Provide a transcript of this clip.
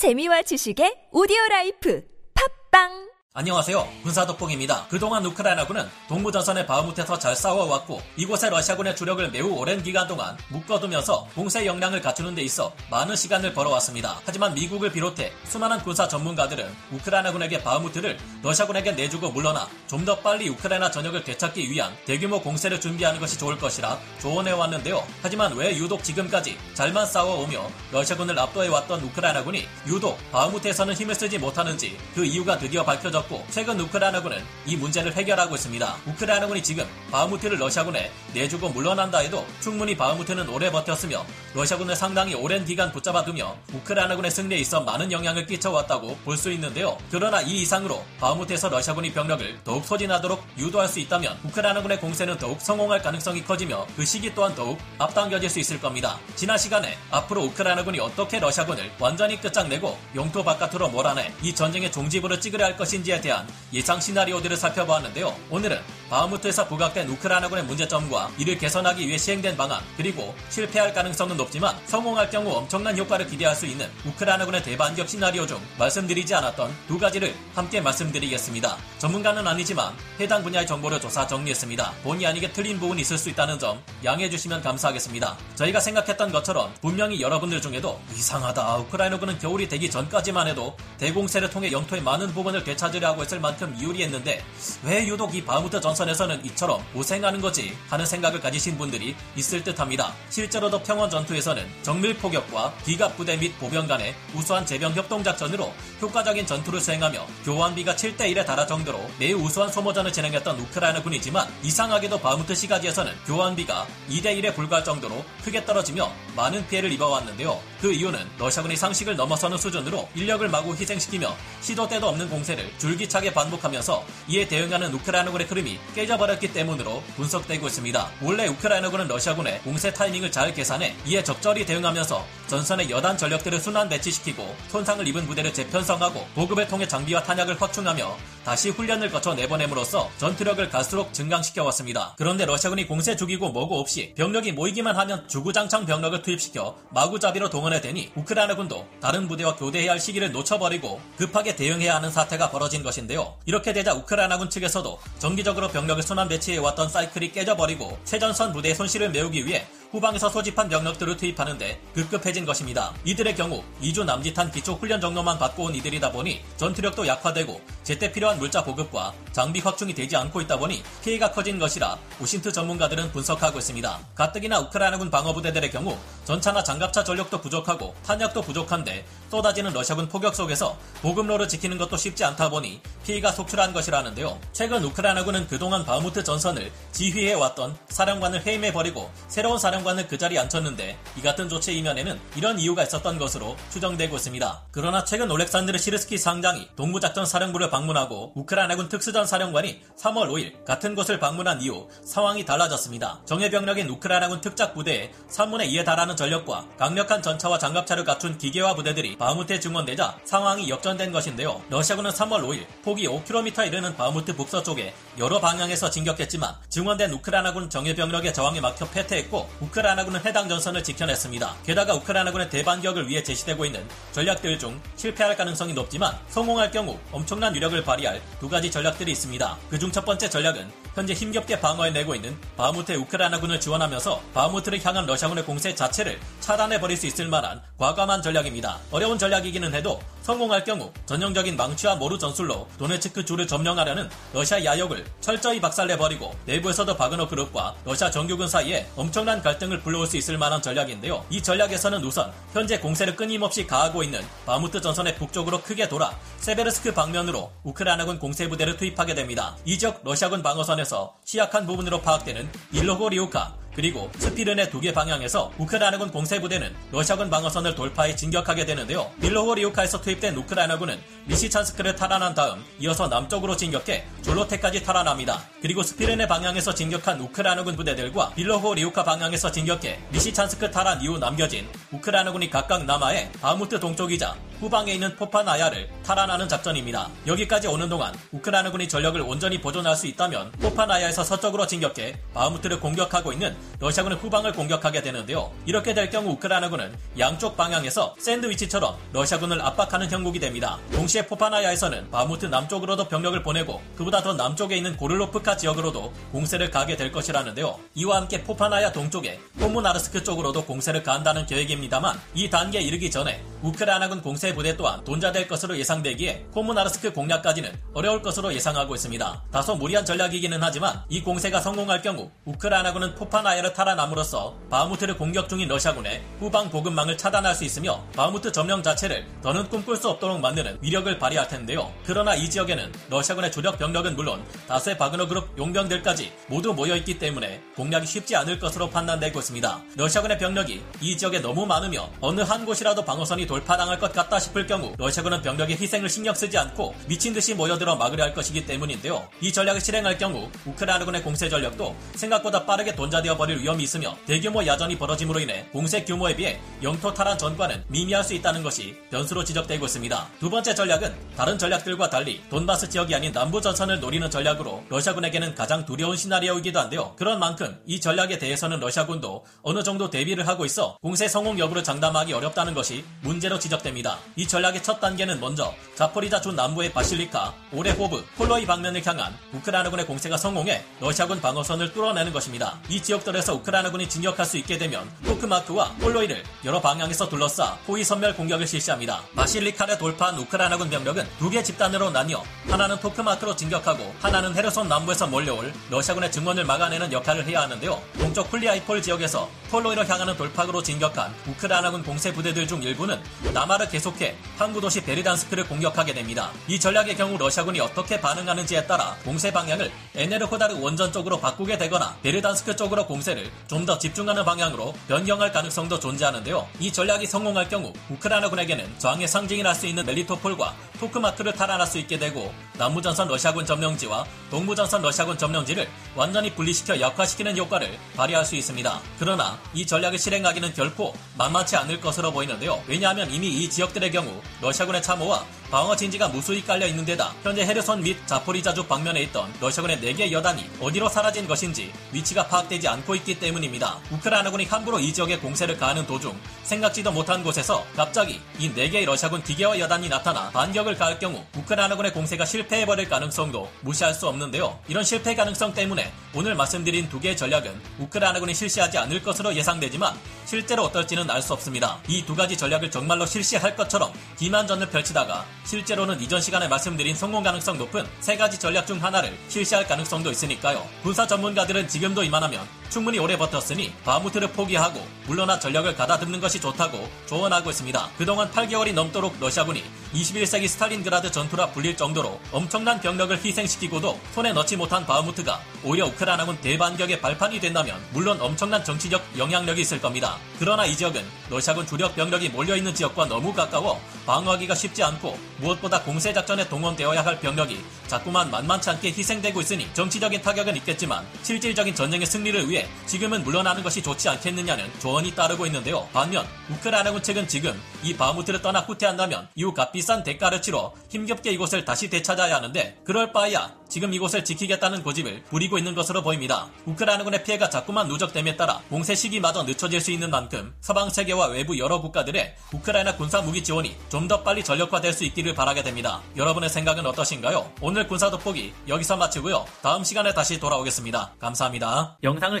재미와 지식의 오디오 라이프. 팟빵 안녕하세요. 군사독봉입니다. 그동안 우크라이나군은 동부전선의 바흐무트에서 잘 싸워왔고 이곳에 러시아군의 주력을 매우 오랜 기간 동안 묶어두면서 공세 역량을 갖추는 데 있어 많은 시간을 벌어왔습니다. 하지만 미국을 비롯해 수많은 군사 전문가들은 우크라이나군에게 바흐무트를 러시아군에게 내주고 물러나 좀 더 빨리 우크라이나 전역을 되찾기 위한 대규모 공세를 준비하는 것이 좋을 것이라 조언해왔는데요. 하지만 왜 유독 지금까지 잘만 싸워오며 러시아군을 압도해왔던 우크라이나군이 유독 바흐무트에서는 힘을 쓰지 못하는지 그 이유가 드디어 밝혀졌 고 최근 우크라이나군은 이 문제를 해결하고 있습니다. 우크라이나군이 지금 바흐무트를 러시아군에 내주고 물러난다 해도 충분히 바흐무트는 오래 버텼으며 러시아군을 상당히 오랜 기간 붙잡아두며 우크라이나군의 승리에 있어 많은 영향을 끼쳐왔다고 볼 수 있는데요. 그러나 이 이상으로 바흐무트에서 러시아군이 병력을 더욱 소진하도록 유도할 수 있다면 우크라이나군의 공세는 더욱 성공할 가능성이 커지며 그 시기 또한 더욱 앞당겨질 수 있을 겁니다. 지난 시간에 앞으로 우크라이나군이 어떻게 러시아군을 완전히 끝장내고 영토 바깥으로 몰아내 이 전쟁의 종지부를 찍으려 할 것인지 있는지에 대한 예상 시나리오들을 살펴보았는데요. 오늘은 바흐무트에서 부각된 우크라이나군의 문제점과 이를 개선하기 위해 시행된 방안 그리고 실패할 가능성은 높지만 성공할 경우 엄청난 효과를 기대할 수 있는 우크라이나군의 대반격 시나리오 중 말씀드리지 않았던 두 가지를 함께 말씀드리겠습니다. 전문가는 아니지만 해당 분야의 정보를 조사 정리했습니다. 본의 아니게 틀린 부분이 있을 수 있다는 점 양해해 주시면 감사하겠습니다. 저희가 생각했던 것처럼 분명히 여러분들 중에도 이상하다 우크라이나군은 겨울이 되기 전까지만 해도 대공세를 통해 영토의 많은 부분을 되찾을 받으려고 했을 만큼 유리했는데 왜 유독 이 바흐무트 전선에서는 이처럼 고생하는 거지 하는 생각을 가지신 분들이 있을 듯합니다. 실제로도 평원 전투에서는 정밀 포격과 기갑 부대 및 보병 간의 우수한 제병 협동 작전으로 효과적인 전투를 수행하며 교환비가 7대 1에 달할 정도로 매우 우수한 소모전을 진행했던 우크라이나 군이지만 이상하게도 바흐무트 시가지에서는 교환비가 2대 1에 불과할 정도로 크게 떨어지며 많은 피해를 입어왔는데요. 그 이유는 러시아군이 상식을 넘어서는 수준으로 인력을 마구 희생시키며 시도 때도 없는 공세를 줄 줄기차게 반복하면서 이에 대응하는 우크라이나군의 흐름이 깨져버렸기 때문으로 분석되고 있습니다. 원래 우크라이나군은 러시아군의 공세 타이밍을 잘 계산해 이에 적절히 대응하면서 전선의 여단 전력들을 순환 배치시키고 손상을 입은 부대를 재편성하고 보급을 통해 장비와 탄약을 확충하며 다시 훈련을 거쳐 내보냄으로써 전투력을 갈수록 증강시켜 왔습니다. 그런데 러시아군이 공세 죽이고 뭐고 없이 병력이 모이기만 하면 주구장창 병력을 투입시켜 마구잡이로 동원해 대니 우크라이나군도 다른 부대와 교대해야 할 시기를 놓쳐버리고 급하게 대응해야 하는 사태가 벌어진 벌어진 것인데요. 이렇게 되자 우크라이나군 측에서도 정기적으로 병력을 순환 배치해왔던 사이클이 깨져버리고 최전선 부대의 손실을 메우기 위해 후방에서 소집한 병력들을 투입하는데 급급해진 것입니다. 이들의 경우 2주 남짓한 기초 훈련 정도만 받고 온 이들이다 보니 전투력도 약화되고 제때 필요한 물자 보급과 장비 확충이 되지 않고 있다 보니 피해가 커진 것이라 우신트 전문가들은 분석하고 있습니다. 가뜩이나 우크라이나군 방어부대들의 경우 전차나 장갑차 전력도 부족하고 탄약도 부족한데 쏟아지는 러시아군 포격 속에서 보급로를 지키는 것도 쉽지 않다 보니 피해가 속출한 것이라는데요. 최근 우크라이나군은 그동안 바흐무트 전선을 지휘해왔던 사령관을 해임해버리고 새로운 사령 사령관을 그 자리에 앉혔는데 이 같은 조치 이면에는 이런 이유가 있었던 것으로 추정되고 있습니다. 그러나 최근 올렉산드르 시르스키 상장이 동부작전 사령부를 방문하고 우크라이나군 특수전 사령관이 3월 5일 같은 곳을 방문한 이후 상황이 달라졌습니다. 정예 병력인 우크라이나군 특작 부대에 3분의 2에 달하는 전력과 강력한 전차와 장갑차를 갖춘 기계화 부대들이 바흐무트에 증원되자 상황이 역전된 것인데요. 러시아군은 3월 5일 폭이 5km 이르는 바흐무트 북서 쪽에 여러 방향에서 진격했지만 증원된 우크라이나군 정예 병력의 저항에 막혀 패퇴했고 우크라이나군은 해당 전선을 지켜냈습니다. 게다가 우크라이나군의 대반격을 위해 제시되고 있는 전략들 중 실패할 가능성이 높지만 성공할 경우 엄청난 유력을 발휘할 두 가지 전략들이 있습니다. 그중 첫 번째 전략은 현재 힘겹게 방어해내고 있는 바무트의 우크라이나군을 지원하면서 바무트를 향한 러시아군의 공세 자체를 차단해버릴 수 있을 만한 과감한 전략입니다. 어려운 전략이기는 해도 성공할 경우 전형적인 망치와 모루 전술로 도네츠크 주를 점령하려는 러시아 야욕을 철저히 박살내버리고 내부에서도 바그너 그룹과 러시아 정규군 사이에 엄청난 갈등을 불러올 수 있을 만한 전략인데요. 이 전략에서는 우선 현재 공세를 끊임없이 가하고 있는 바흐무트 전선의 북쪽으로 크게 돌아 세베르스크 방면으로 우크라이나군 공세 부대를 투입하게 됩니다. 이 지역 러시아군 방어선에서 취약한 부분으로 파악되는 빌로호리우카 그리고 스피른의 두 개 방향에서 우크라이나군 공세부대는 러시아군 방어선을 돌파해 진격하게 되는데요. 빌로호리우카에서 투입된 우크라이나군은 리시찬스크를 탈환한 다음 이어서 남쪽으로 진격해 졸로테까지 탈환합니다. 그리고 스피른의 방향에서 진격한 우크라이나군 부대들과 빌로호리우카 방향에서 진격해 리시찬스크 탈환 이후 남겨진 우크라이나군이 각각 남하해 바흐무트 동쪽이자 후방에 있는 포파나야를 탈환하는 작전입니다. 여기까지 오는 동안 우크라이나군이 전력을 온전히 보존할 수 있다면 포파나야에서 서쪽으로 진격해 바흐무트를 공격하고 있는 러시아군의 후방을 공격하게 되는데요. 이렇게 될 경우 우크라이나군은 양쪽 방향에서 샌드위치처럼 러시아군을 압박하는 형국이 됩니다. 동시에 포파나야에서는 바흐무트 남쪽으로도 병력을 보내고 그보다 더 남쪽에 있는 고를로프카 지역으로도 공세를 가게 될 것이라는데요. 이와 함께 포파나야 동쪽에 포무나르스크 쪽으로도 공세를 가한다는 계획입니다만 이 단계에 이르기 전에 우크라이나군 공세 부대 또한 돈좌될 것으로 예상되기에 포무나르스크 공략까지는 어려울 것으로 예상하고 있습니다. 다소 무리한 전략이기는 하지만 이 공세가 성공할 경우 우크라이나군은 포파나야를 탈환함으로써 바흐무트를 공격 중인 러시아군의 후방 보급망을 차단할 수 있으며 바흐무트 점령 자체를 더는 꿈꿀 수 없도록 만드는 위력을 발휘할 텐데요. 그러나 이 지역에는 러시아군의 주력 병력은 물론 다수의 바그너 그룹 용병들까지 모두 모여있기 때문에 공략이 쉽지 않을 것으로 판단되고 있습니다. 러시아군의 병력이 이 지역에 너무 많으며 어느 한 곳이라도 방어선이 돌파당할 것 같다 싶을 경우 러시아군은 병력의 희생을 신경 쓰지 않고 미친 듯이 모여들어 막으려 할 것이기 때문인데요. 이 전략을 실행할 경우 우크라이나군의 공세 전력도 생각보다 빠르게 돈좌되어 버릴 위험이 있으며 대규모 야전이 벌어짐으로 인해 공세 규모에 비해 영토 탈환 전과는 미미할 수 있다는 것이 변수로 지적되고 있습니다. 두 번째 전략은 다른 전략들과 달리 돈바스 지역이 아닌 남부 전선을 노리는 전략으로 러시아군에게는 가장 두려운 시나리오이기도 한데요. 그런 만큼 이 전략에 대해서는 러시아군도 어느 정도 대비를 하고 있어 공세 성공 여부를 장담하기 어렵다는 것이 문제로 지적됩니다. 이 전략의 첫 단계는 먼저 자포리자 주 남부의 바실리카, 오레호브, 폴로이 방면을 향한 우크라이나군의 공세가 성공해 러시아군 방어선을 뚫어내는 것입니다. 이 지역들에서 우크라이나군이 진격할 수 있게 되면 토크마크와 폴로이를 여러 방향에서 둘러싸 포위 섬멸 공격을 실시합니다. 바실리카를 돌파한 우크라이나군 병력은 두 개 집단으로 나뉘어 하나는 토크마크로 진격하고 하나는 헤르손 남부에서 몰려올 러시아군의 증원을 막아내는 역할을 해야 하는데요. 동쪽 훌리아이폴 지역에서 폴로이로 향하는 돌파구로 진격한 우크라이나군 공세 부대들 중 일부는 남하를 계속 해 항구 도시 베르단스크를 공격하게 됩니다. 이 전략의 경우 러시아군이 어떻게 반응하는지에 따라 공세 방향을 에네르호다르 원전 쪽으로 바꾸게 되거나 베르단스크 쪽으로 공세를 좀 더 집중하는 방향으로 변경할 가능성도 존재하는데요. 이 전략이 성공할 경우 우크라이나군에게는 저항의 상징이랄 수 있는 멜리토폴과 토크마크를 탈환할 수 있게 되고 남부전선 러시아군 점령지와 동부전선 러시아군 점령지를 완전히 분리시켜 약화시키는 효과를 발휘할 수 있습니다. 그러나 이 전략을 실행하기는 결코 만만치 않을 것으로 보이는데요. 왜냐하면 이미 이 지역들의 경우 러시아군의 참호와 방어 진지가 무수히 깔려 있는 데다 현재 헤르손 및 자포리자주 방면에 있던 러시아군의 4개 여단이 어디로 사라진 것인지 위치가 파악되지 않고 있기 때문입니다. 우크라이나군이 함부로 이 지역에 공세를 가하는 도중 생각지도 못한 곳에서 갑자기 이 4개의 러시아군 기계화 여단이 나타나 반격을 가할 경우 우크라이나군의 공세가 실패해버릴 가능성도 무시할 수 없는데요. 이런 실패 가능성 때문에 오늘 말씀드린 두 개의 전략은 우크라이나군이 실시하지 않을 것으로 예상되지만 실제로 어떨지는 알 수 없습니다. 이 두 가지 전략을 정말로 실시할 것처럼 기만전을 펼치다가 실제로는 이전 시간에 말씀드린 성공 가능성 높은 세 가지 전략 중 하나를 실시할 가능성도 있으니까요. 군사 전문가들은 지금도 이만하면 충분히 오래 버텼으니 바무트를 포기하고 물러나 전력을 가다듬는 것이 좋다고 조언하고 있습니다. 그동안 8개월이 넘도록 러시아군이 21세기 스탈린그라드 전투라 불릴 정도로 엄청난 병력을 희생시키고도 손에 넣지 못한 바흐무트가 오히려 우크라이나군 대반격의 발판이 된다면 물론 엄청난 정치적 영향력이 있을 겁니다. 그러나 이 지역은 러시아군 주력 병력이 몰려있는 지역과 너무 가까워 방어하기가 쉽지 않고 무엇보다 공세작전에 동원되어야 할 병력이 자꾸만 만만치 않게 희생되고 있으니 정치적인 타격은 있겠지만 실질적인 전쟁의 승리를 위해 지금은 물러나는 것이 좋지 않겠느냐는 조언이 따르고 있는데요. 반면 우크라이나군 측은 지금 이 바무트를 떠나 후퇴한다면 이후 값비싼 대가를 치러 힘겹게 이곳을 다시 되찾아야 하는데 그럴 바에야 지금 이곳을 지키겠다는 고집을 부리고 있는 것으로 보입니다. 우크라이나군의 피해가 자꾸만 누적됨에 따라 공세 시기마저 늦춰질 수 있는 만큼 서방 세계와 외부 여러 국가들의 우크라이나 군사 무기 지원이 좀 더 빨리 전력화될 수 있기를 바라게 됩니다. 여러분의 생각은 어떠신가요? 오늘 군사 돋보기 여기서 마치고요. 다음 시간에 다시 돌아오겠습니다. 감사합니다. 영상을